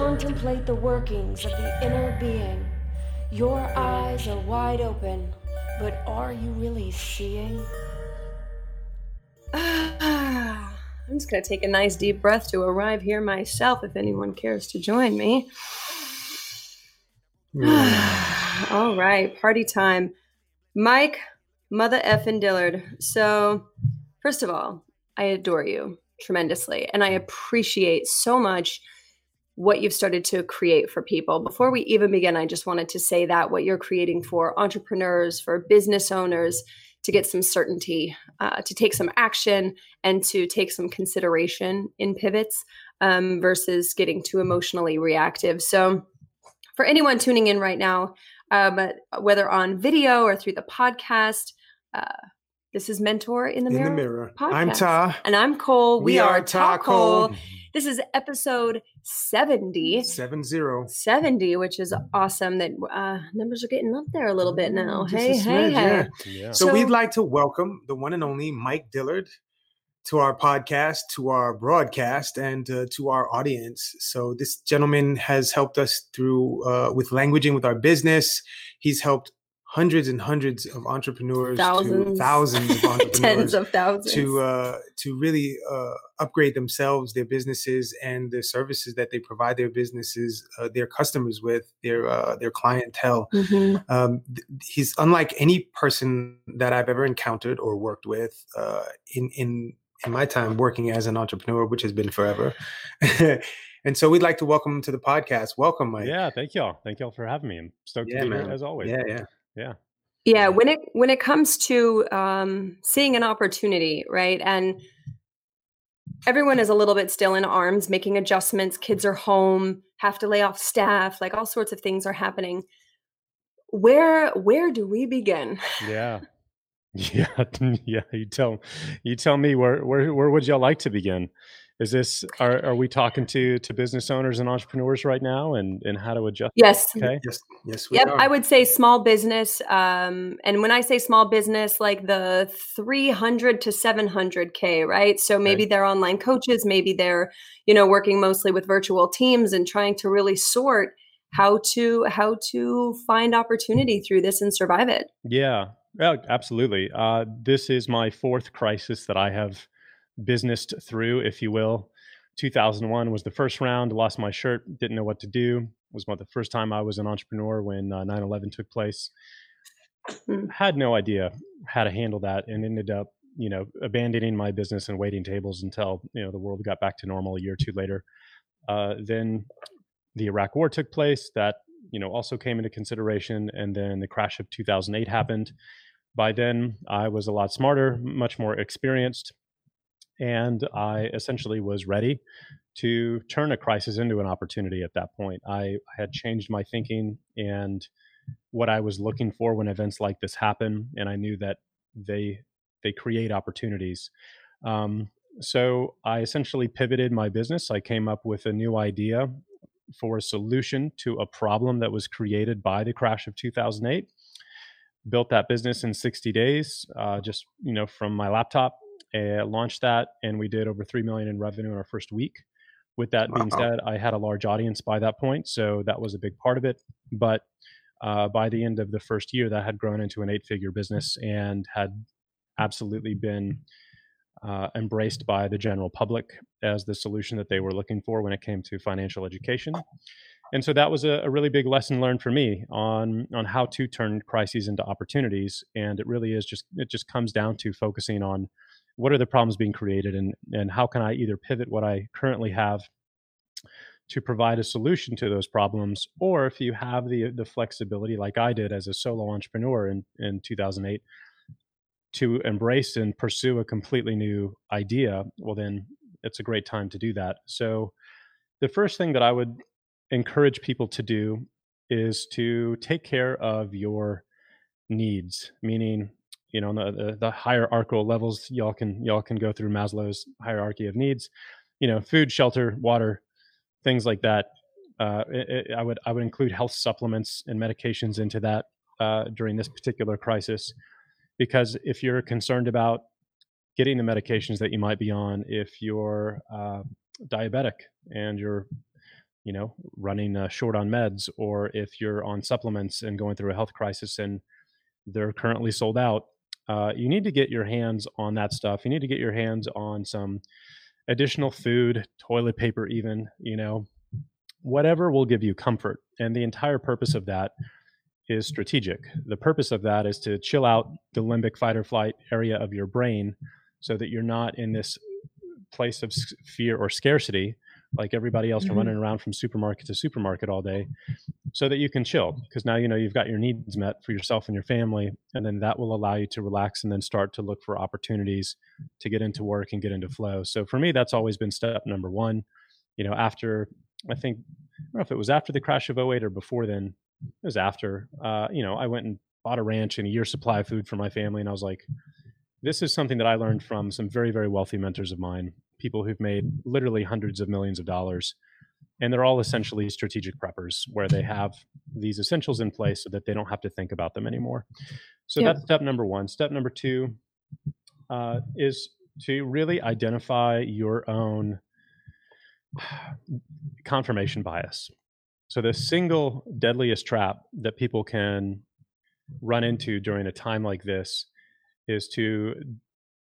contemplate the workings of the inner being, your eyes are wide open, but are you really seeing? I'm just going to take a nice deep breath to arrive here myself if anyone cares to join me. All right, party time. Mike, mother effing Dillard. So, first of all, I adore you tremendously and I appreciate so much what you've started to create for people. Before we even begin, I just wanted to say that what you're creating for entrepreneurs, for business owners, to get some certainty, uh, to take some action, and to take some consideration in pivots um, versus getting too emotionally reactive. So, for anyone tuning in right now, um, whether on video or through the podcast, uh, this is Mentor in the In Mirror. the mirror. podcast. I'm Ta. And I'm Cole. We, We are are Ta Ta Cole. Cole. This is episode 70. Seven zero. 70, which is awesome that uh, numbers are getting up there a little bit now. Just Hey, hey, smidge, hey. yeah. Yeah. So, So- we'd like to welcome the one and only Mike Dillard to our podcast, to our broadcast, and uh, to our audience. So this gentleman has helped us through uh, with languaging with our business. He's helped hundreds and hundreds of entrepreneurs, to Thousands. thousands of entrepreneurs, Tens of thousands. to uh, to really uh, upgrade themselves, their businesses, and the services that they provide their businesses, uh, their customers with, their uh, their clientele. Mhm. Um, th- he's unlike any person that I've ever encountered or worked with uh, in in in my time working as an entrepreneur, which has been forever. and so we'd like to welcome him to the podcast. Welcome, Mike. yeah, thank y'all. Thank y'all for having me. I'm stoked Yeah, to be man. here as always. yeah, yeah. Yeah. Yeah, when it when it comes to um, seeing an opportunity, right? And everyone is a little bit still in arms, making adjustments. Kids are home, have to lay off staff, like all sorts of things are happening. Where where do we begin? Yeah. Yeah. Yeah. You tell you tell me where where where would y'all like to begin? Is this are are we talking to to business owners and entrepreneurs right now and and how to adjust? Yes. Okay. Yes, yes, we Yep, are. I would say small business. Um, and when I say small business, like the 300 to 700K, right? So maybe they're online coaches, maybe they're, you know, working mostly with virtual teams and trying to really sort how to how to find opportunity through this and survive it. Yeah. Yeah, absolutely. Uh, this is my fourth crisis that I have businessed through, if you will. 2001 was the first round. Lost my shirt. Didn't know what to do. Was about the first time I was an entrepreneur when uh, 9/11 took place. Hmm. Had no idea how to handle that, and ended up, you know, abandoning my business and waiting tables until you know the world got back to normal a year or two later. Uh, then the Iraq War took place. That you know also came into consideration, and then the crash of 2008 happened. By then, I was a lot smarter, much more experienced, and I essentially was ready to turn a crisis into an opportunity at that point. I, I had changed my thinking and what I was looking for when events like this happen, and I knew that they they create opportunities. Um, so I essentially pivoted my business. I came up with a new idea for a solution to a problem that was created by the crash of 2008. Built that business in 60 days, uh, just you know from my laptop. Uh, launched that, and we did over three million in revenue in our first week. With that being said, I had a large audience by that point, so that was a big part of it. But uh, by the end of the first year, that had grown into an eight-figure business and had absolutely been uh, embraced by the general public as the solution that they were looking for when it came to financial education. And so that was a, a really big lesson learned for me on on how to turn crises into opportunities. And it really is just it just comes down to focusing on what are the problems being created and and how can I either pivot what I currently have to provide a solution to those problems, or if you have the the flexibility like I did as a solo entrepreneur in, in 2008 to embrace and pursue a completely new idea, well, then it's a great time to do that. So, the first thing that I would encourage people to do is to take care of your needs, meaning, you know, the, the, the hierarchical levels y'all can y'all can go through Maslow's hierarchy of needs, you know, food, shelter, water, things like that. Uh, it, it- I would I would include health supplements and medications into that uh, during this particular crisis because if you're concerned about getting the medications that you might be on, if you're uh, diabetic and you're you know running uh, short on meds or if you're on supplements and going through a health crisis and they're currently sold out uh, you need to get your hands on that stuff. You need to get your hands on some additional food toilet paper even you know whatever will give you comfort and the entire purpose of that is strategic. The purpose of that is to chill out the limbic fight or flight area of your brain so that you're not in this place of fear or scarcity like everybody else mm-hmm. running around from supermarket to supermarket all day so that you can chill because now you know you've got your needs met for yourself and your family and then that will allow you to relax and then start to look for opportunities to get into work and get into flow. So for me that's always been step number one. You know after i think i don't know if it was after the crash of 08 or before then it was after uh, you know i went and bought a ranch and a year supply of food for my family and i was like this is something that i learned from some very very wealthy mentors of mine people who've made literally hundreds of millions of dollars. And they're all essentially strategic preppers where they have these essentials in place so that they don't have to think about them anymore. So yep. that's step number one. Step number two uh, is to really identify your own confirmation bias. So, the single deadliest trap that people can run into during a time like this is to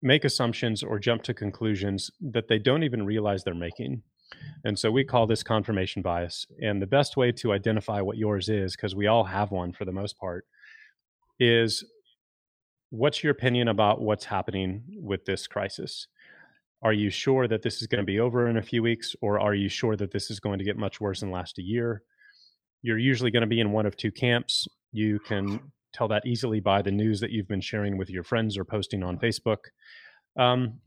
make assumptions or jump to conclusions that they don't even realize they're making. And so we call this confirmation bias. And the best way to identify what yours is, because we all have one for the most part, is what's your opinion about what's happening with this crisis? Are you sure that this is going to be over in a few weeks, or are you sure that this is going to get much worse and last a year? You're usually going to be in one of two camps. You can tell that easily by the news that you've been sharing with your friends or posting on Facebook. Um,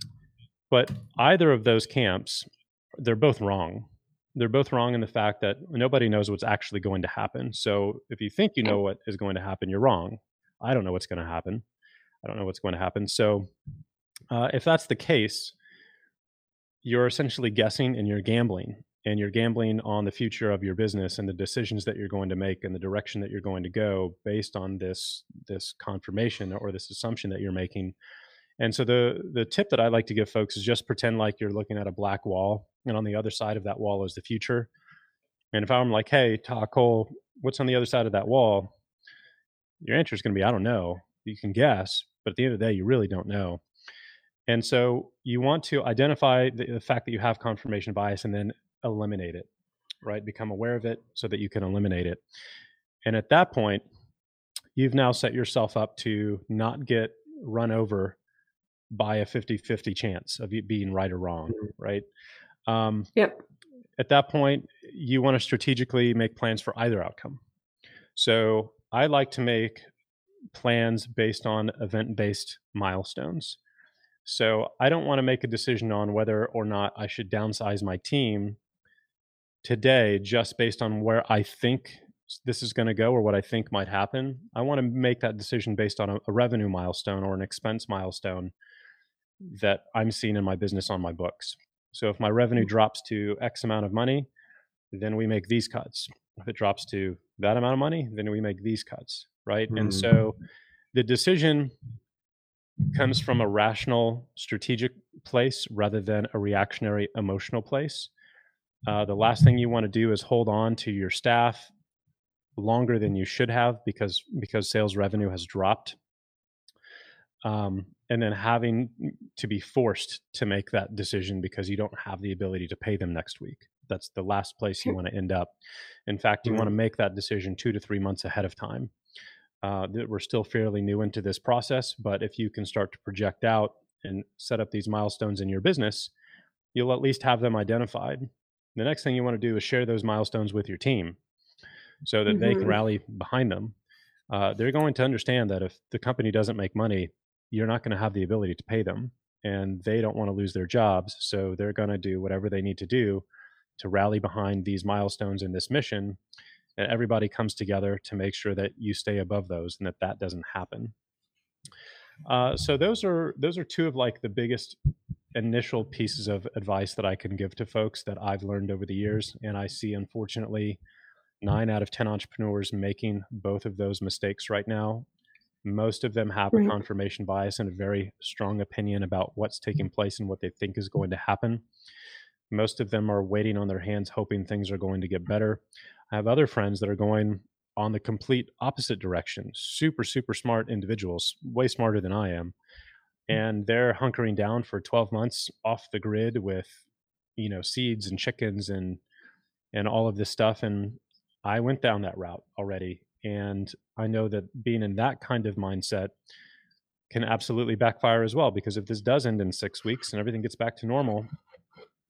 but either of those camps, they're both wrong. They're both wrong in the fact that nobody knows what's actually going to happen. So if you think you know what is going to happen, you're wrong. I don't know what's going to happen. I don't know what's going to happen. So uh, if that's the case, you're essentially guessing and you're gambling and you're gambling on the future of your business and the decisions that you're going to make and the direction that you're going to go based on this this confirmation or this assumption that you're making. And so the the tip that i like to give folks is just pretend like you're looking at a black wall and on the other side of that wall is the future. And if i'm like hey cole what's on the other side of that wall? Your answer is going to be i don't know. You can guess but at the end of the day you really don't know. And so you want to identify the, the fact that you have confirmation bias and then eliminate it, right? Become aware of it so that you can eliminate it. And at that point, you've now set yourself up to not get run over by a 50 50 chance of you being right or wrong, mm-hmm. right? Um, yep. At that point, you want to strategically make plans for either outcome. So I like to make plans based on event based milestones. So I don't want to make a decision on whether or not I should downsize my team today just based on where I think this is going to go or what I think might happen. I want to make that decision based on a, a, revenue milestone or an expense milestone that I'm seeing in my business on my books. So if my revenue mm. drops to X amount of money, then we make these cuts. If it drops to that amount of money, then we make these cuts, right? Mm-hmm. And so the decision comes from a rational strategic place rather than a reactionary emotional place uh, the last thing you want to do is hold on to your staff longer than you should have because because sales revenue has dropped. Um, and then having to be forced to make that decision because you don't have the ability to pay them next week. That's the last place you want to end up. In fact you mm-hmm. want to make that decision two to three months ahead of time. Uh, we're still fairly new into this process but if you can start to project out and set up these milestones in your business you'll at least have them identified the next thing you want to do is share those milestones with your team so that mm-hmm. they can mm-hmm. rally behind them. Uh, they're going to understand that if the company doesn't make money, you're not going to have the ability to pay them and they don't want to lose their jobs. So they're going to do whatever they need to do to rally behind these milestones in this mission. And everybody comes together to make sure that you stay above those and that that doesn't happen. Uh, so those are those are two of like the biggest initial pieces of advice that I can give to folks that I've learned over the mm-hmm. years. And I see, unfortunately, nine out of 10 entrepreneurs making both of those mistakes right now. Most of them have a confirmation bias and a very strong opinion about what's taking mm-hmm. place and what they think is going to happen. Most of them are waiting on their hands, hoping things are going to get better. I have other friends that are going on the complete opposite direction. Super, super smart individuals, way smarter than I am. And they're hunkering down for 12 months off the grid with, you know, seeds and chickens and and all of this stuff. And I went down that route already. And I know that being in that kind of mindset can absolutely backfire as well. Because if this does end in six weeks and everything gets back to normal,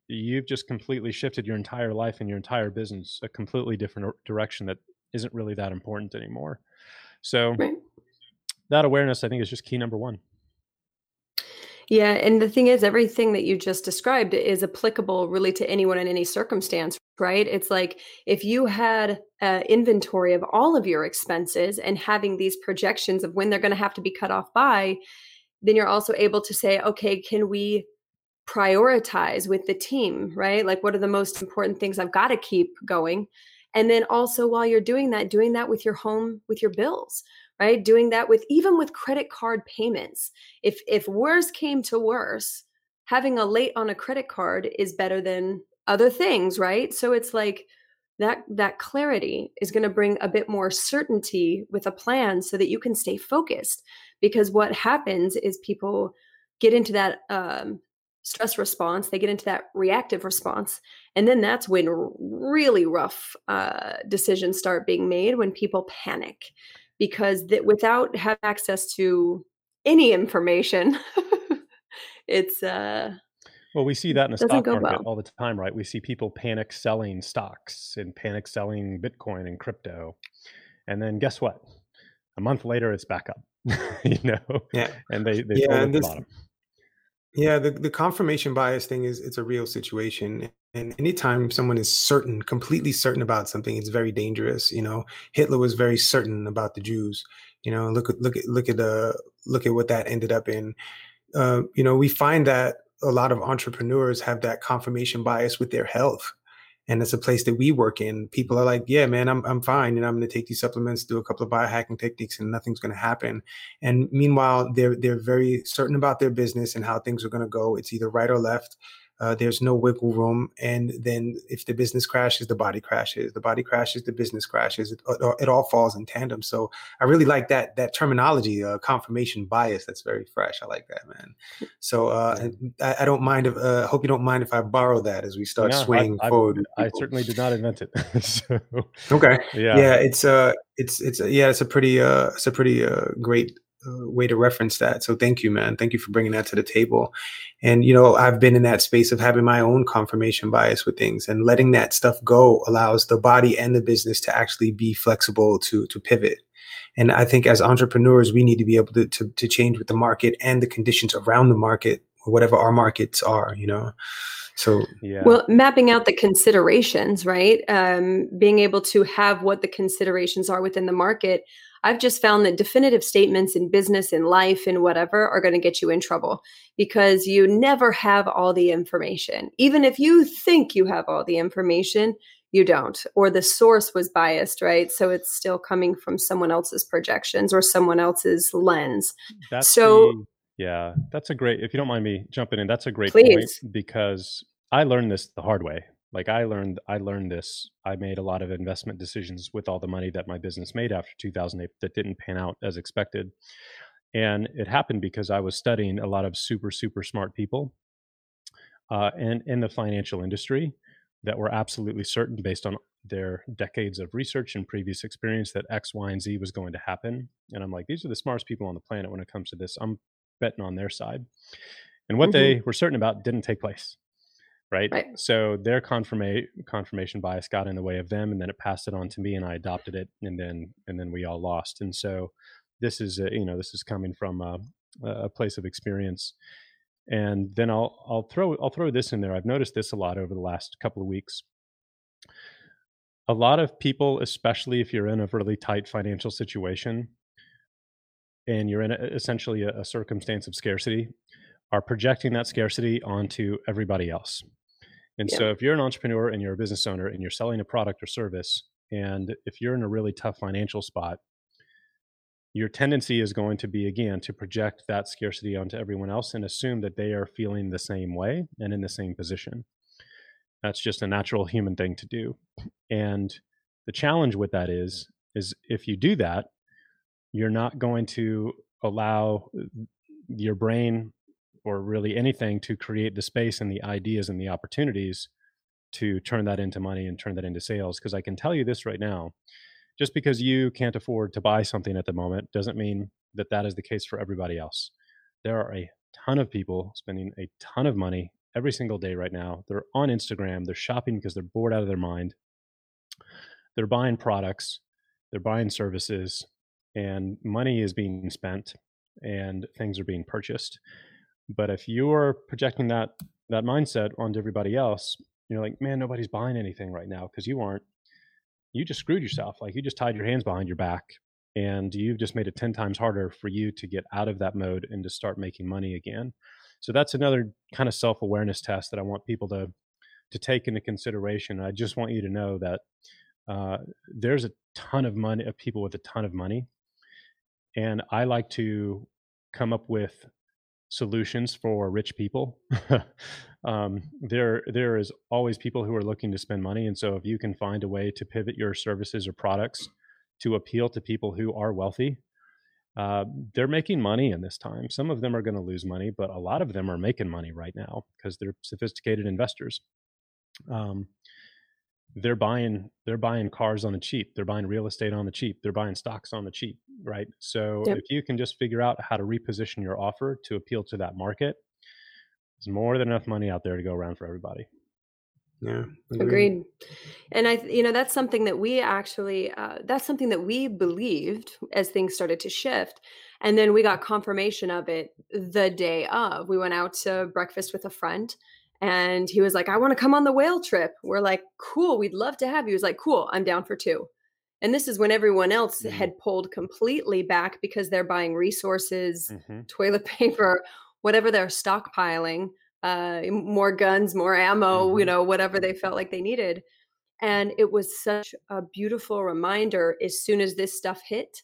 you've just completely shifted your entire life and your entire business a completely different direction that isn't really that important anymore. So that awareness, I think, is just key number one. Yeah, and the thing is, everything that you just described is applicable really to anyone in any circumstance, right? It's like if you had an inventory of all of your expenses and having these projections of when they're going to have to be cut off by, then you're also able to say, okay, can we prioritize with the team, right? Like, what are the most important things I've got to keep going? and then also while you're doing that doing that with your home with your bills right? Doing that with even with credit card payments. If if worse came to worse having a late on a credit card is better than other things right? So it's like that that clarity is going to bring a bit more certainty with a plan so that you can stay focused. Because what happens is people get into that um, stress response they get into that reactive response and then that's when really rough uh, decisions start being made when people panic because that without have access to any information it's uh well we see that in the stock market well. all the time right? We see people panic selling stocks and panic selling bitcoin and crypto and then guess what? A month later it's back up you know? Yeah. And they they yeah, and this, the bottom yeah, the, the confirmation bias thing is it's a real situation. And anytime someone is certain, completely certain about something, it's very dangerous. You know, Hitler was very certain about the Jews. You know, look at look at look at uh look at what that ended up in. Uh, you know, we find that a lot of entrepreneurs have that confirmation bias with their health and it's a place that we work in. People are like, "Yeah, man, I'm I'm fine, and I'm going to take these supplements, do a couple of biohacking techniques, and nothing's going to happen." And meanwhile, they're they're very certain about their business and how things are going to go. It's either right or left. Uh, there's no wiggle room. And then if the business crashes, the body crashes. The body crashes, the business crashes. It, it all falls in tandem. So I really like that that terminology, uh, confirmation bias. That's very fresh. I like that, man. So uh, I, I, don't mind. If, uh, hope you don't mind if I borrow that as we start yeah, swaying I, forward. I, I, certainly did not invent it. so, okay. Yeah. Yeah. It's uh, it's it's yeah, it's a pretty uh, it's a pretty uh, great uh, way to reference that. So thank you, man. Thank you for bringing that to the table. And you know, I've been in that space of having my own confirmation bias with things, and letting that stuff go allows the body and the business to actually be flexible to to pivot. And I think as entrepreneurs, we need to be able to to, to change with the market and the conditions around the market, whatever our markets are. You know. So yeah. Well, mapping out the considerations, right? Um, being able to have what the considerations are within the market I've just found that definitive statements in business, in life, in whatever are going to get you in trouble because you never have all the information. Even if you think you have all the information, you don't, or the source was biased, right? So it's still coming from someone else's projections or someone else's lens. That's so, the, yeah, that's a great, if you don't mind me jumping in, that's a great please. point because I learned this the hard way like i learned i learned this i made a lot of investment decisions with all the money that my business made after 2008 that didn't pan out as expected. And it happened because i was studying a lot of super super smart people uh, and in the financial industry that were absolutely certain based on their decades of research and previous experience that x y and z was going to happen. And i'm like these are the smartest people on the planet when it comes to this. I'm betting on their side. And what mm-hmm. they were certain about didn't take place right? right. So their confirmation confirmation bias got in the way of them, and then it passed it on to me, and I adopted it, and then and then we all lost. And so this is a, you know this is coming from a, a place of experience. And then I'll I'll throw I'll throw this in there. I've noticed this a lot over the last couple of weeks. A lot of people, especially if you're in a really tight financial situation, and you're in a, essentially a, a circumstance of scarcity, are projecting that scarcity onto everybody else. And yeah. so if you're an entrepreneur and you're a business owner and you're selling a product or service, and if you're in a really tough financial spot, your tendency is going to be again to project that scarcity onto everyone else and assume that they are feeling the same way and in the same position. That's just a natural human thing to do. And the challenge with that is is if you do that, you're not going to allow uh, your brain or really anything to create the space and the ideas and the opportunities to turn that into money and turn that into sales because I can tell you this right now just because you can't afford to buy something at the moment doesn't mean that that is the case for everybody else. There are a ton of people spending a ton of money every single day right now. They're on Instagram, they're shopping because they're bored out of their mind. They're buying products, they're buying services, and money is being spent and things are being purchased. But if you're projecting that that mindset onto everybody else, you're like, man, nobody's buying anything right now because you aren't. You just screwed yourself. Like you just tied your hands behind your back and you've just made it 10 times harder for you to get out of that mode and to start making money again. So that's another kind of self-awareness test that I want people to to take into consideration. I just want you to know that uh, there's a ton of money of people with a ton of money, and I like to come up with solutions for rich people. um, there there is always people who are looking to spend money, and so if you can find a way to pivot your services or products to appeal to people who are wealthy, uh, they're making money in this time. Some of them are going to lose money, but a lot of them are making money right now because they're sophisticated investors. Um, they're buying they're buying cars on the cheap they're buying real estate on the cheap they're buying stocks on the cheap right so yep. if you can just figure out how to reposition your offer to appeal to that market there's more than enough money out there to go around for everybody yeah agreed, agreed. and i you know that's something that we actually uh, that's something that we believed as things started to shift and then we got confirmation of it the day of we went out to breakfast with a friend and he was like, I want to come on the whale trip. We're like, cool, we'd love to have you. He was like, cool, I'm down for two. And this is when everyone else mm-hmm. had pulled completely back because they're buying resources, mm-hmm. toilet paper, whatever they're stockpiling, uh, more guns, more ammo, mm-hmm. you know, whatever they felt like they needed. And it was such a beautiful reminder as soon as this stuff hit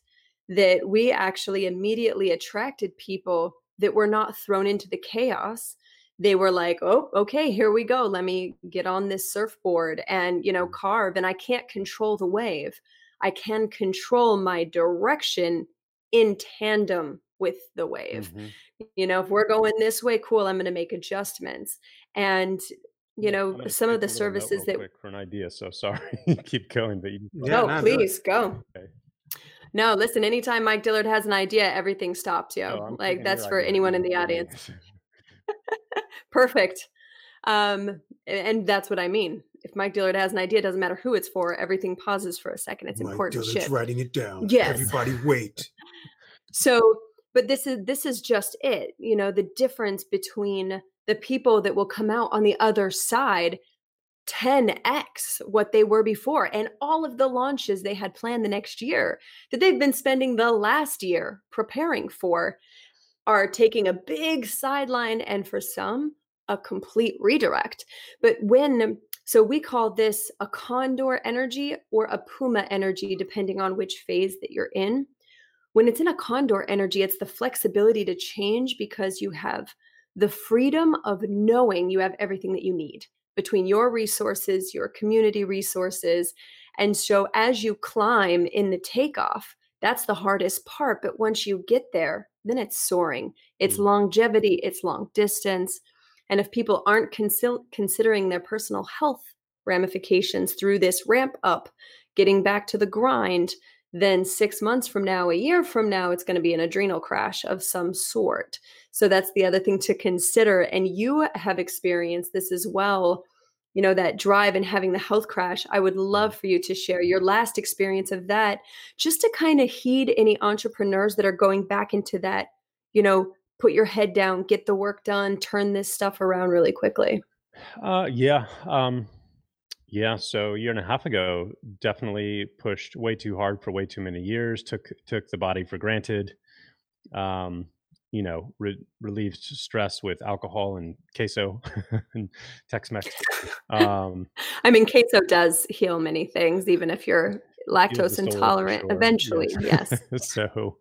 that we actually immediately attracted people that were not thrown into the chaos they were like, oh, okay, here we go. Let me get on this surfboard and, you know, carve. And I can't control the wave. I can control my direction in tandem with the wave. Mm-hmm. You know, if we're going this way, cool, I'm going to make adjustments. And, you know, some of the services that. for an idea. So sorry, keep going. But you... yeah, no, please go. Okay. No, listen, anytime Mike Dillard has an idea, everything stops, yo. Oh, like that's for anyone in the audience. Perfect. Um, and that's what I mean. If Mike Dillard has an idea, it doesn't matter who it's for. Everything pauses for a second. It's Mike important Dillard's shit. writing it down. Yes. Everybody wait. so, but this is this is just it. You know, the difference between the people that will come out on the other side 10x what they were before and all of the launches they had planned the next year that they've been spending the last year preparing for are taking a big sideline and for some a complete redirect. But when so we call this a condor energy or a puma energy depending on which phase that you're in. When it's in a condor energy it's the flexibility to change because you have the freedom of knowing you have everything that you need between your resources your community resources. And so as you climb in the takeoff that's the hardest part but once you get there then it's soaring. It's mm. longevity, it's long distance. And if people aren't consil- considering their personal health ramifications through this ramp up, getting back to the grind, then six months from now, a year from now, it's going to be an adrenal crash of some sort. So that's the other thing to consider. And you have experienced this as well you know that drive and having the health crash i would love for you to share your last experience of that just to kind of heed any entrepreneurs that are going back into that you know put your head down get the work done turn this stuff around really quickly. Uh, yeah um, yeah so a year and a half ago definitely pushed way too hard for way too many years took took the body for granted um, you know, re- relieved stress with alcohol and queso and Tex-Mex. Um, I mean, queso does heal many things, even if you're lactose intolerant. Sure. Eventually, yes. yes. so,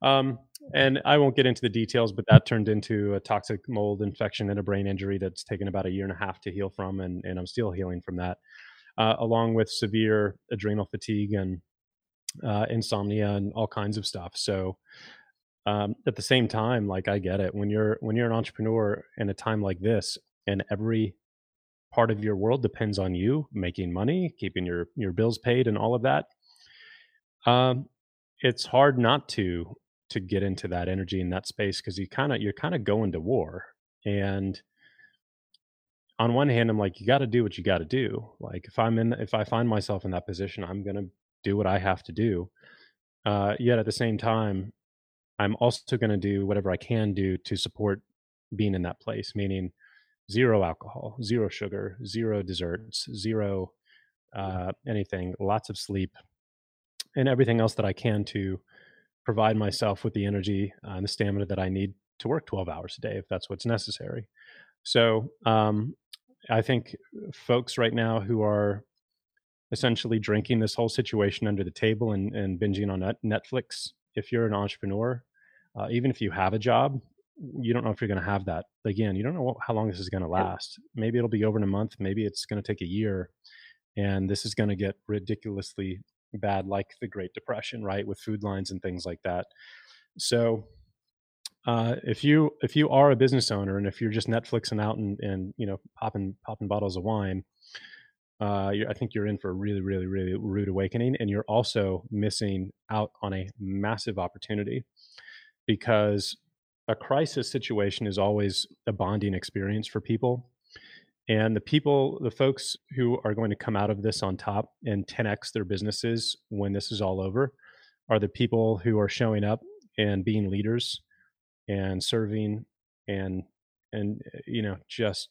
um, and I won't get into the details, but that turned into a toxic mold infection and a brain injury that's taken about a year and a half to heal from, and, and I'm still healing from that, uh, along with severe adrenal fatigue and uh, insomnia and all kinds of stuff. So um, at the same time, like I get it when you're when you're an entrepreneur in a time like this, and every part of your world depends on you making money, keeping your your bills paid, and all of that. Um, it's hard not to to get into that energy in that space because you kind of you're kind of going to war and on one hand i'm like you got to do what you got to do like if i'm in if i find myself in that position i'm going to do what i have to do uh, yet at the same time i'm also going to do whatever i can do to support being in that place meaning zero alcohol zero sugar zero desserts zero uh, anything lots of sleep and everything else that i can to provide myself with the energy uh, and the stamina that I need to work 12 hours a day if that's what's necessary. So um, I think folks right now who are essentially drinking this whole situation under the table and, and binging on Netflix, if you're an entrepreneur, uh, even if you have a job, you don't know if you're going to have that. Again, you don't know what, how long this is going to last. Maybe it'll be over in a month. Maybe it's going to take a year. And this is going to get ridiculously bad like the Great Depression, right, with food lines and things like that. So uh, if you if you are a business owner and if you're just Netflixing out and and you know popping popping bottles of wine, uh, I think you're in for a really really really rude awakening, and you're also missing out on a massive opportunity because a crisis situation is always a bonding experience for people and the people, the folks who are going to come out of this on top and 10x their businesses when this is all over are the people who are showing up and being leaders and serving and and you know just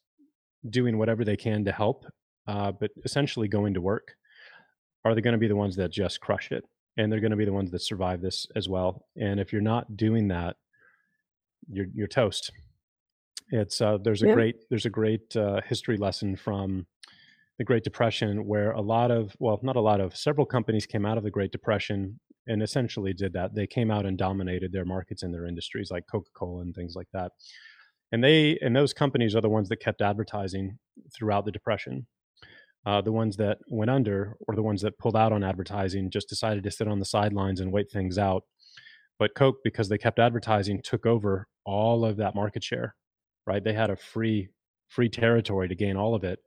doing whatever they can to help uh, but essentially going to work. Are they going to be the ones that just crush it and they're going to be the ones that survive this as well and if you're not doing that you're you're toast it's uh, there's a yeah. great there's a great uh, history lesson from the Great Depression where a lot of well not a lot of several companies came out of the Great Depression and essentially did that. They came out and dominated their markets and their industries like Coca-Cola and things like that. And they and those companies are the ones that kept advertising throughout the depression. Uh, the ones that went under or the ones that pulled out on advertising just decided to sit on the sidelines and wait things out. But Coke, because they kept advertising, took over all of that market share right? They had a free free territory to gain all of it,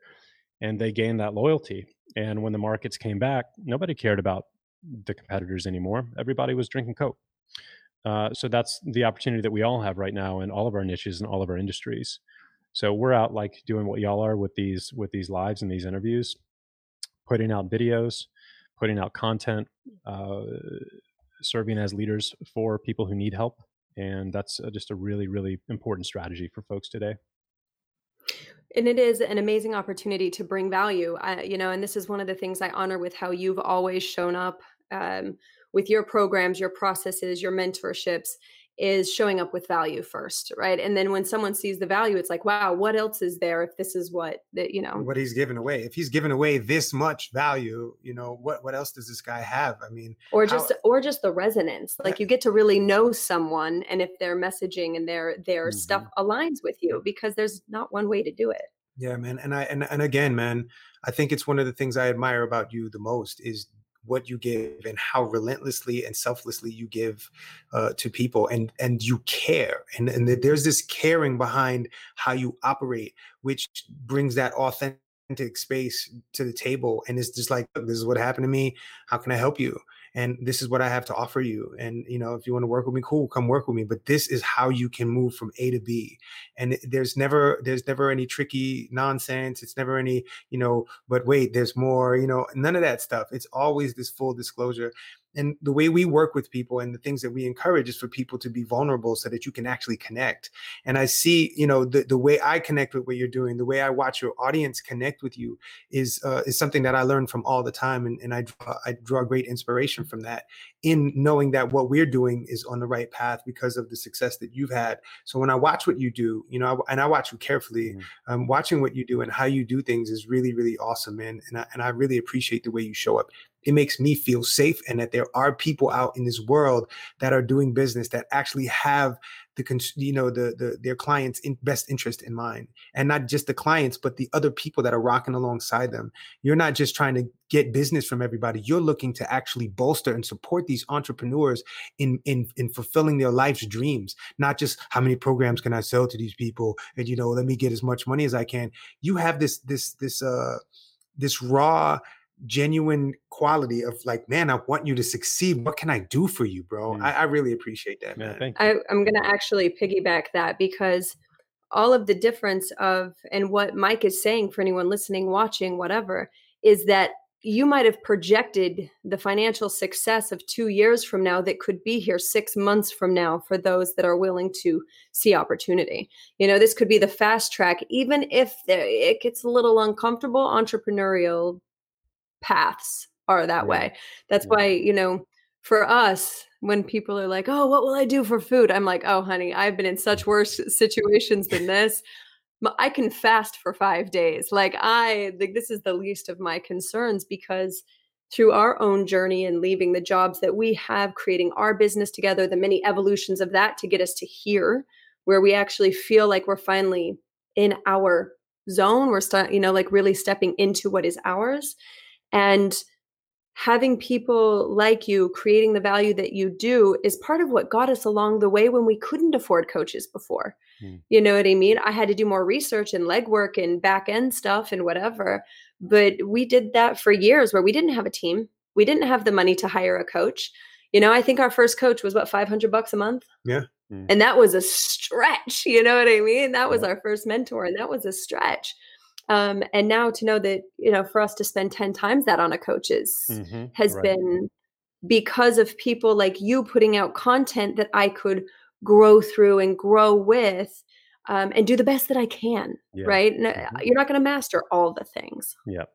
and they gained that loyalty. And when the markets came back, nobody cared about the competitors anymore. Everybody was drinking Coke. Uh, so that's the opportunity that we all have right now in all of our niches and all of our industries. So we're out like doing what y'all are with these with these lives and these interviews, putting out videos, putting out content, uh, serving as leaders for people who need help and that's uh, just a really really important strategy for folks today. And it is an amazing opportunity to bring value uh, you know and this is one of the things i honor with how you've always shown up um, with your programs your processes your mentorships is showing up with value first right? And then when someone sees the value it's like wow what else is there if this is what that you know? What he's giving away. If he's giving away this much value you know what what else does this guy have? I mean or just how, or just the resonance. Like you get to really know someone and if their messaging and their their mm-hmm. stuff aligns with you because there's not one way to do it. Yeah man. And i and, and again man i think it's one of the things i admire about you the most is what you give and how relentlessly and selflessly you give uh, to people and and you care. And and there's this caring behind how you operate which brings that authentic space to the table and it's just like this is what happened to me. How can i help you and this is what I have to offer you. And you know, if you want to work with me, cool, come work with me. But this is how you can move from A to B. And there's never there's never any tricky nonsense. It's never any, you know, but wait, there's more, you know, none of that stuff. It's always this full disclosure and the way we work with people and the things that we encourage is for people to be vulnerable so that you can actually connect. And i see you know the, the way i connect with what you're doing the way i watch your audience connect with you is uh, is something that i learn from all the time and, and I, draw, I draw great inspiration from that in knowing that what we're doing is on the right path because of the success that you've had. So when i watch what you do you know and i watch you carefully mm. um, watching what you do and how you do things is really really awesome man. And I, and I really appreciate the way you show up it makes me feel safe and that there are people out in this world that are doing business that actually have the you know the the their clients in best interest in mind. And not just the clients but the other people that are rocking alongside them. You're not just trying to get business from everybody. You're looking to actually bolster and support these entrepreneurs in in in fulfilling their life's dreams. Not just how many programs can i sell to these people? And you know let me get as much money as i can. You have this this this uh this raw genuine quality of like, man, I want you to succeed. What can I do for you, bro? Mm. I, I, really appreciate that, man. Yeah, I, I'm going to actually piggyback that because all of the difference of and what Mike is saying for anyone listening, watching, whatever, is that you might have projected the financial success of two years from now that could be here six months from now for those that are willing to see opportunity. You know, this could be the fast track, even if it gets a little uncomfortable, entrepreneurial paths are that way. That's why, you know, for us, when people are like, "Oh, what will I do for food?" I'm like, "Oh, honey, I've been in such worse situations than this. I can fast for 5 days. Like I like this is the least of my concerns because through our own journey and leaving the jobs that we have, creating our business together, the many evolutions of that to get us to here, where we actually feel like we're finally in our zone. We're, st- you know, like really stepping into what is ours. And having people like you creating the value that you do is part of what got us along the way when we couldn't afford coaches before. Mm. You know what I mean? I had to do more research and legwork and back end stuff and whatever. But we did that for years where we didn't have a team. We didn't have the money to hire a coach. You know, I think our first coach was what 500 bucks a month. Yeah. Mm. And that was a stretch, you know what I mean? That was yeah. our first mentor and that was a stretch. Um, and now to know that, you know, for us to spend 10 times that on a coach's mm-hmm, has right. been because of people like you putting out content that I could grow through and grow with um, and do the best that I can. Yeah. Right. And, mm-hmm. You're not going to master all the things. Yep.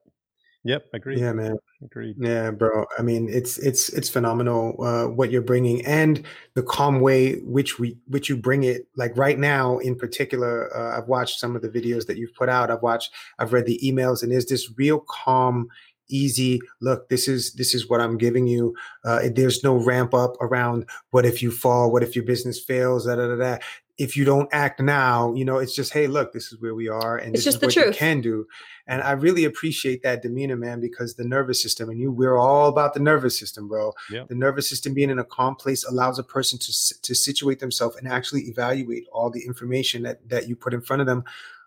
Yep, agreed. Yeah, man. Agreed. Yeah, bro. I mean, it's it's it's phenomenal uh, what you're bringing and the calm way which we which you bring it. Like right now, in particular, uh, I've watched some of the videos that you've put out. I've watched, I've read the emails, and there's this real calm easy look this is this is what i'm giving you uh, there's no ramp up around what if you fall what if your business fails da, da, da, da. If you don't act now you know it's just hey look this is where we are and it's this just is what truth. you can do and i really appreciate that demeanor man because the nervous system and you we're all about the nervous system bro yep. the nervous system being in a calm place allows a person to to situate themselves and actually evaluate all the information that that you put in front of them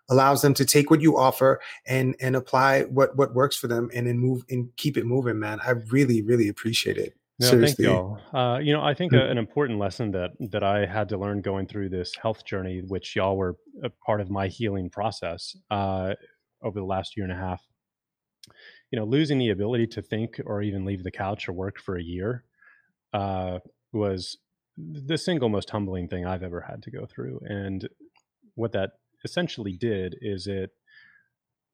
allows them to take what you offer and and apply what what works for them and then move and keep it moving man i really really appreciate it no, Seriously. thank y'all. Uh, you know, I think a, mm. an important lesson that that I had to learn going through this health journey, which y'all were a part of my healing process uh, over the last year and a half. You know, losing the ability to think or even leave the couch or work for a year uh, was the single most humbling thing I've ever had to go through. And what that essentially did is it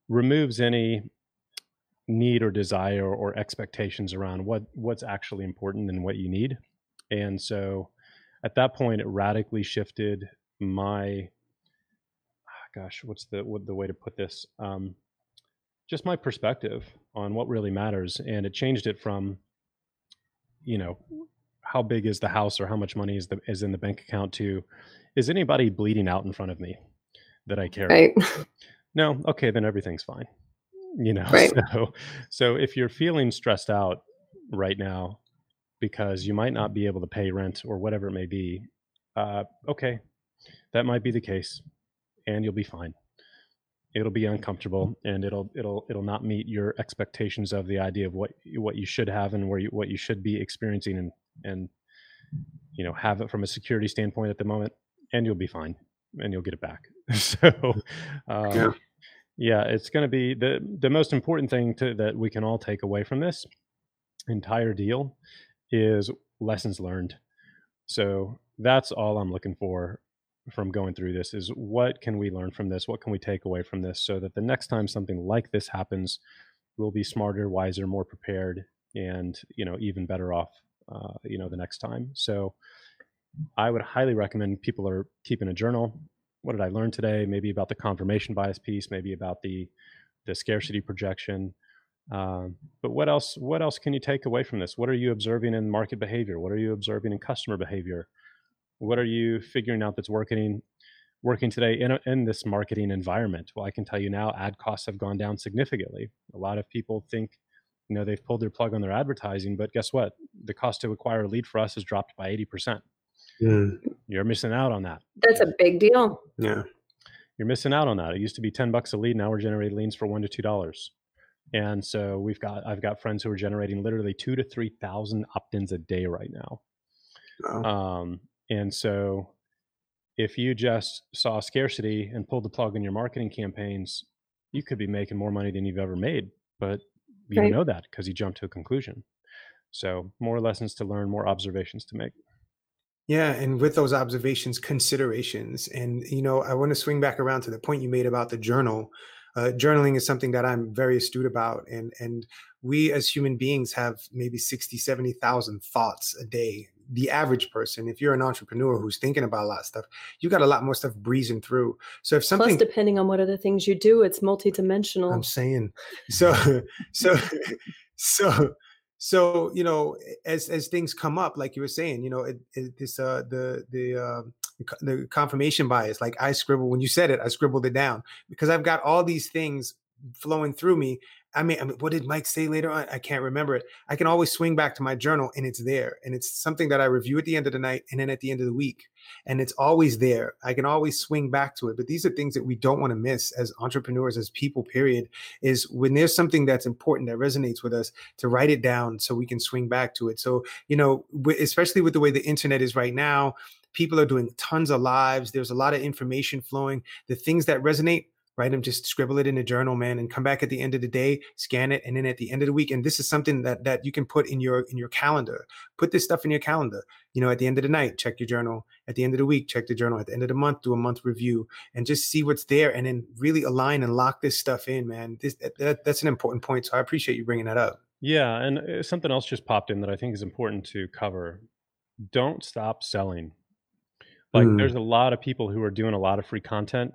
removes any need or desire or expectations around what what's actually important and what you need and so at that point it radically shifted my ah, gosh what's the what the way to put this um, just my perspective on what really matters and it changed it from you know how big is the house or how much money is the is in the bank account to is anybody bleeding out in front of me that I care. Right. No, okay, then everything's fine. You know, right. so so if you're feeling stressed out right now because you might not be able to pay rent or whatever it may be, uh, okay, that might be the case, and you'll be fine. It'll be uncomfortable, and it'll it'll it'll not meet your expectations of the idea of what what you should have and where you what you should be experiencing and and you know have it from a security standpoint at the moment, and you'll be fine, and you'll get it back. so um, yeah. Yeah, it's going to be the the most important thing to, that we can all take away from this entire deal is lessons learned. So that's all I'm looking for from going through this is what can we learn from this? What can we take away from this so that the next time something like this happens, we'll be smarter, wiser, more prepared, and you know even better off. Uh, you know the next time. So I would highly recommend people are keeping a journal what did I learn today? Maybe about the confirmation bias piece, maybe about the the scarcity projection. Um, but what else? What else can you take away from this? What are you observing in market behavior? What are you observing in customer behavior? What are you figuring out that's working working today in, a, in this marketing environment? Well, I can tell you now, ad costs have gone down significantly. A lot of people think, you know, they've pulled their plug on their advertising, but guess what? The cost to acquire a lead for us has dropped by eighty percent. Mm. You're missing out on that. That's a big deal. Yeah. You're missing out on that. It used to be 10 bucks a lead. Now we're generating leads for one to two dollars. And so we've got I've got friends who are generating literally two to three thousand opt-ins a day right now. Wow. Um, and so if you just saw scarcity and pulled the plug in your marketing campaigns, you could be making more money than you've ever made. But you right. know that because you jumped to a conclusion. So more lessons to learn, more observations to make. Yeah, and with those observations, considerations, and you know, I want to swing back around to the point you made about the journal. Uh, journaling is something that I'm very astute about, and and we as human beings have maybe 60, 70,000 thoughts a day. The average person, if you're an entrepreneur who's thinking about a lot of stuff, you got a lot more stuff breezing through. So if something, plus depending on what other things you do, it's multidimensional. I'm saying, so so so so you know as as things come up like you were saying you know it, it, this uh the the uh the confirmation bias like i scribble when you said it i scribbled it down because i've got all these things flowing through me I mean, I mean, what did Mike say later on? I can't remember it. I can always swing back to my journal and it's there. And it's something that I review at the end of the night and then at the end of the week. And it's always there. I can always swing back to it. But these are things that we don't want to miss as entrepreneurs, as people, period, is when there's something that's important that resonates with us to write it down so we can swing back to it. So, you know, especially with the way the internet is right now, people are doing tons of lives. There's a lot of information flowing. The things that resonate, write them, just scribble it in a journal, man, and come back at the end of the day, scan it, and then at the end of the week, and this is something that that you can put in your in your calendar. Put this stuff in your calendar. You know, at the end of the night, check your journal. At the end of the week, check the journal. At the end of the month, do a month review, and just see what's there, and then really align and lock this stuff in, man. This that, that's an important point. So I appreciate you bringing that up. Yeah, and uh, something else just popped in that I think is important to cover. Don't stop selling. Like, mm. there's a lot of people who are doing a lot of free content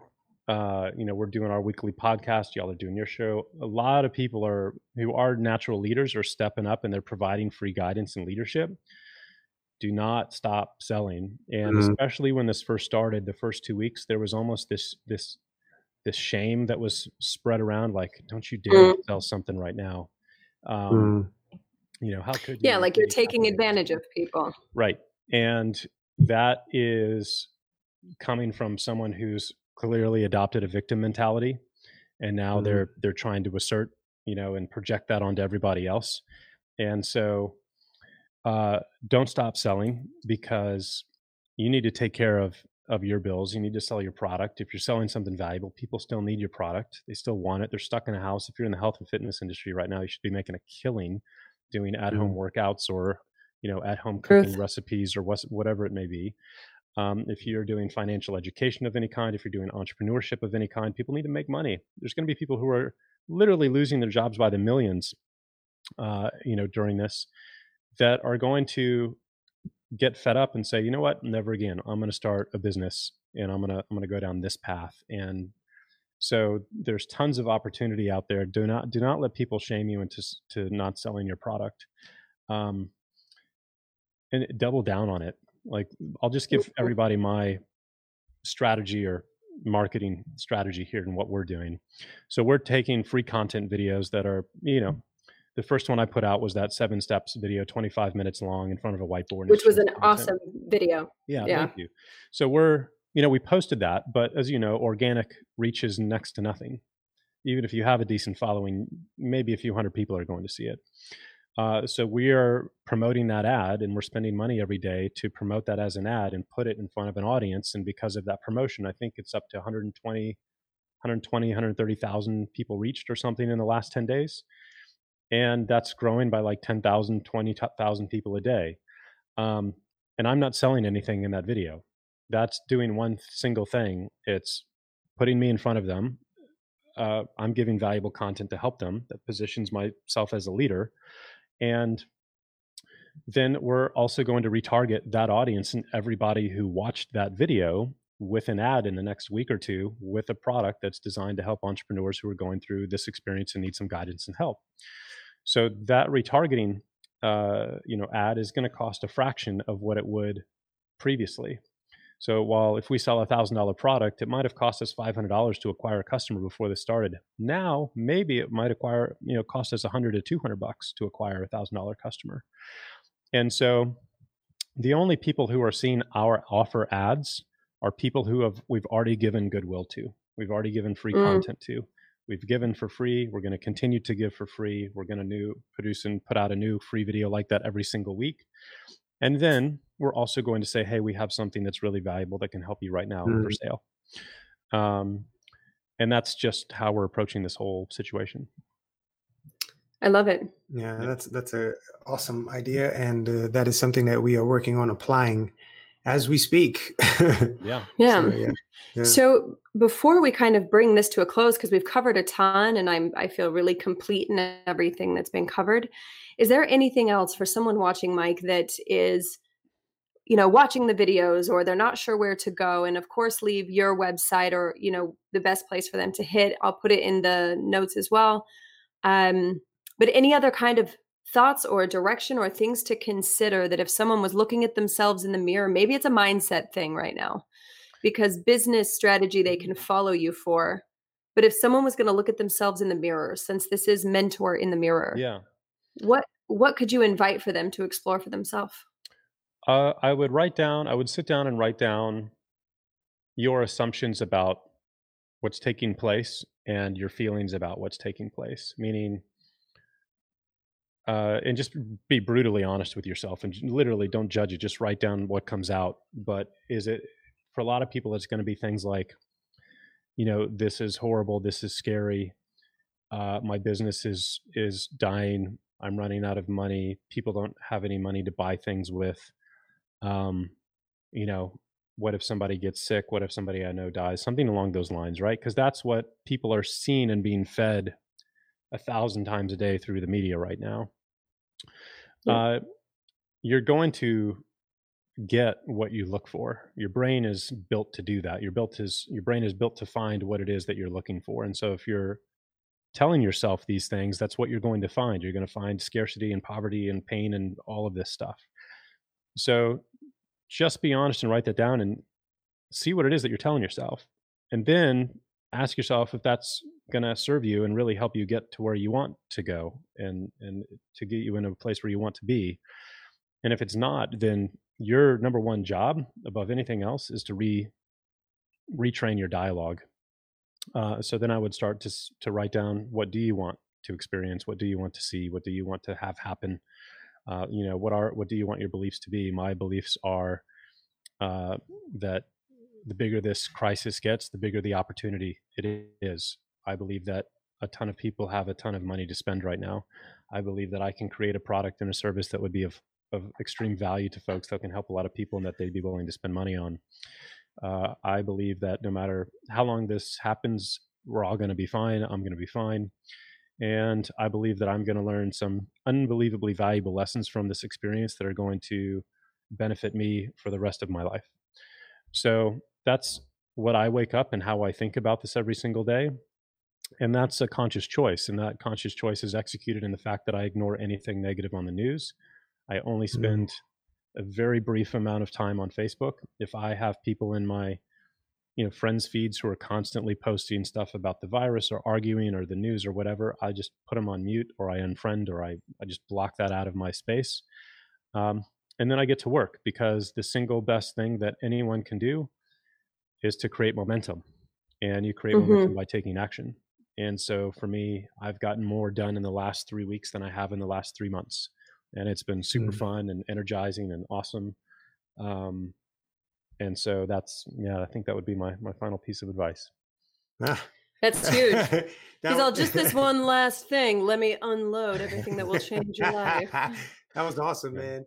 uh, you know, we're doing our weekly podcast. Y'all are doing your show. A lot of people are who are natural leaders are stepping up and they're providing free guidance and leadership. Do not stop selling, and mm-hmm. especially when this first started, the first two weeks, there was almost this this this shame that was spread around. Like, don't you dare mm-hmm. sell something right now. Um, mm-hmm. You know, how could you? Yeah, like you're taking advantage of people. Right, and that is coming from someone who's clearly adopted a victim mentality and now mm-hmm. they're they're trying to assert you know and project that onto everybody else. And so uh, don't stop selling because you need to take care of of your bills. You need to sell your product. If you're selling something valuable people still need your product. They still want it. They're stuck in a house. If you're in the health and fitness industry right now you should be making a killing doing at home mm-hmm. workouts or you know at home cooking Truth. recipes or whatever it may be um, if you're doing financial education of any kind, if you're doing entrepreneurship of any kind, people need to make money. There's going to be people who are literally losing their jobs by the millions, uh, you know, during this, that are going to get fed up and say, you know what, never again. I'm going to start a business and I'm going to I'm going to go down this path. And so there's tons of opportunity out there. Do not do not let people shame you into to not selling your product. Um, and double down on it like I'll just give everybody my strategy or marketing strategy here and what we're doing. So we're taking free content videos that are, you know, mm. the first one I put out was that seven steps video, 25 minutes long in front of a whiteboard. Which was an content. awesome video. Yeah, yeah. Thank you. So we're, you know, we posted that, but as you know, organic reaches next to nothing. Even if you have a decent following, maybe a few hundred people are going to see it. Uh, so we are promoting that ad and we're spending money every day to promote that as an ad and put it in front of an audience. And because of that promotion, I think it's up to 120, 120, 130,000 people reached or something in the last 10 days. And that's growing by like 10,000, 20,000 people a day. Um, and I'm not selling anything in that video. That's doing one single thing. It's putting me in front of them. Uh, I'm giving valuable content to help them that positions myself as a leader and then we're also going to retarget that audience and everybody who watched that video with an ad in the next week or two with a product that's designed to help entrepreneurs who are going through this experience and need some guidance and help. So that retargeting, uh, you know, ad is going to cost a fraction of what it would previously. So while if we sell a thousand dollar product, it might have cost us five hundred dollars to acquire a customer before this started. Now maybe it might acquire, you know, cost us a hundred to two hundred bucks to acquire a thousand dollar customer. And so the only people who are seeing our offer ads are people who have we've already given goodwill to. We've already given free mm. content to. We've given for free. We're going to continue to give for free. We're going to new produce and put out a new free video like that every single week. And then we're also going to say, hey, we have something that's really valuable that can help you right now mm. for sale. Um, and that's just how we're approaching this whole situation. I love it. Yeah, that's that's a awesome idea, and uh, that is something that we are working on applying as we speak. yeah. Yeah. So, yeah. yeah. So before we kind of bring this to a close, because we've covered a ton, and I'm I feel really complete in everything that's been covered. Is there anything else for someone watching, Mike, that is you know watching the videos or they're not sure where to go and of course leave your website or you know the best place for them to hit i'll put it in the notes as well. Um, but any other kind of thoughts or direction or things to consider that if someone was looking at themselves in the mirror maybe it's a mindset thing right now because business strategy they can follow you for but if someone was going to look at themselves in the mirror since this is mentor in the mirror yeah. what what could you invite for them to explore for themselves uh, I would write down, I would sit down and write down your assumptions about what's taking place and your feelings about what's taking place. Meaning, uh, and just be brutally honest with yourself and literally don't judge it. Just write down what comes out. But is it, for a lot of people, it's going to be things like, you know, this is horrible. This is scary. Uh, my business is is dying. I'm running out of money. People don't have any money to buy things with um, you know, what if somebody gets sick? What if somebody I know dies? Something along those lines, right? Because that's what people are seeing and being fed a thousand times a day through the media right now. Yeah. Uh, you're going to get what you look for. Your brain is built to do that. Your built is your brain is built to find what it is that you're looking for. And so if you're telling yourself these things, that's what you're going to find. You're going to find scarcity and poverty and pain and all of this stuff. So just be honest and write that down and see what it is that you're telling yourself. And then ask yourself if that's going to serve you and really help you get to where you want to go and and to get you in a place where you want to be. And if it's not, then your number one job above anything else is to re retrain your dialogue. Uh, so then I would start to to write down what do you want to experience, what do you want to see, what do you want to have happen, uh, you know what are what do you want your beliefs to be? My beliefs are uh, that the bigger this crisis gets the bigger the opportunity it is. I believe that a ton of people have a ton of money to spend right now. I believe that i can create a product and a service that would be of, of extreme value to folks that can help a lot of people and that they'd be willing to spend money on. Uh, i believe that no matter how long this happens we're all going to be fine i'm going to be fine and I believe that I'm going to learn some unbelievably valuable lessons from this experience that are going to benefit me for the rest of my life. So that's what I wake up and how I think about this every single day. And that's a conscious choice. And that conscious choice is executed in the fact that I ignore anything negative on the news. I only mm-hmm. spend mm. a very brief amount of time on Facebook. If I have people in my you know friends feeds who are constantly posting stuff about the virus or arguing or the news or whatever i just put them on mute or i unfriend or i, I just block that out of my space um, and then i get to work because the single best thing that anyone can do is to create momentum and you create mm-hmm. momentum by taking action and so for me i've gotten more done in the last three weeks than i have in the last three months and it's been super mm-hmm. fun and energizing and awesome um, and so that's yeah i think that would be my my final piece of advice. Ah. that's huge. Because i'll just this one last thing. Let me unload everything that will change your life. That was awesome man.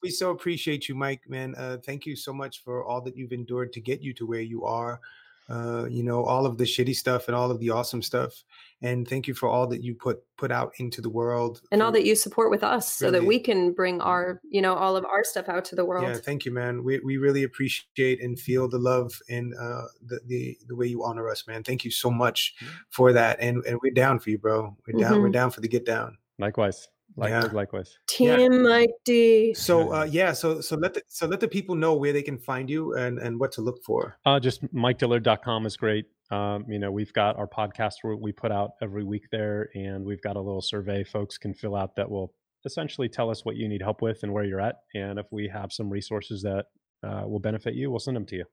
We so appreciate you mike man. Uh, thank you so much for all that you've endured to get you to where you are uh, you know, all of the shitty stuff and all of the awesome stuff. And thank you for all that you put put out into the world and all that you support with us so that we can bring our you know all of our stuff out to the world Yeah, thank you, man. We we really appreciate and feel the love and uh, the, the the way you honor us, man. Thank you so much for that. And and we're down for you, bro. We're down. We're Mhm. down for the get down. Likewise. Like, Yeah. Likewise. team mike d So uh, yeah, so so let the, so let the people know where they can find you and and what to look for. Uh, just MikeDillard.com is great. Um, you know, we've got our podcast where we put out every week there, and we've got a little survey folks can fill out that will essentially tell us what you need help with and where you're at. And if we have some resources that uh, will benefit you, we'll send them to you.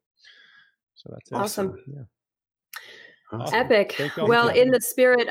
So that's it. Awesome. Yeah. Awesome. epic well in the spirit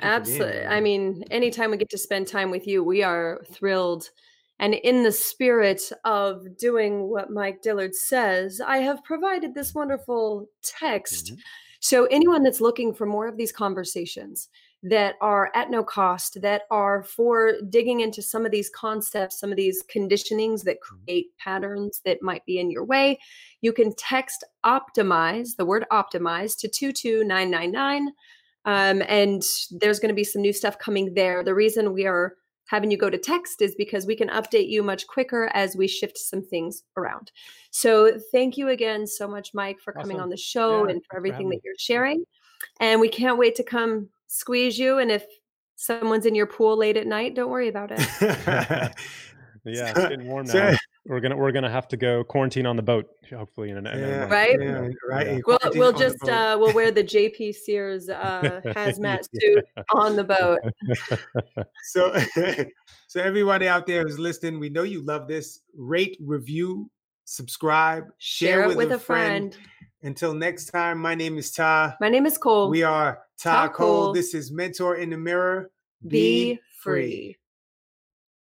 Absolutely. I mean, anytime we get to spend time with you, we are thrilled. And in the spirit of doing what Mike Dillard says, I have provided this wonderful text. Mhm. So, anyone that's looking for more of these conversations that are at no cost, that are for digging into some of these concepts, some of these conditionings that create patterns that might be in your way, you can text optimize, the word optimize, to 22999. Um, and there's going to be some new stuff coming there. The reason we are having you go to text is because we can update you much quicker as we shift some things around. So thank you again so much, Mike, for coming Awesome. on the show Yeah, and for for everything having that you're sharing. And we can't wait to come squeeze you. And if someone's in your pool late at night, don't worry about it. Yeah, it's getting warm now. We're gonna we're gonna have to go quarantine on the boat, hopefully in a, in a yeah. Right? yeah, right. Yeah. We'll, we'll just uh, we'll wear the JP Sears uh, hazmat suit on the boat. so so everybody out there who's listening we know you love this rate review subscribe share, Share it with a friend. until next time my name is ta My name is Cole. we are ta Ta cole Cole. this is mentor in the mirror Be free.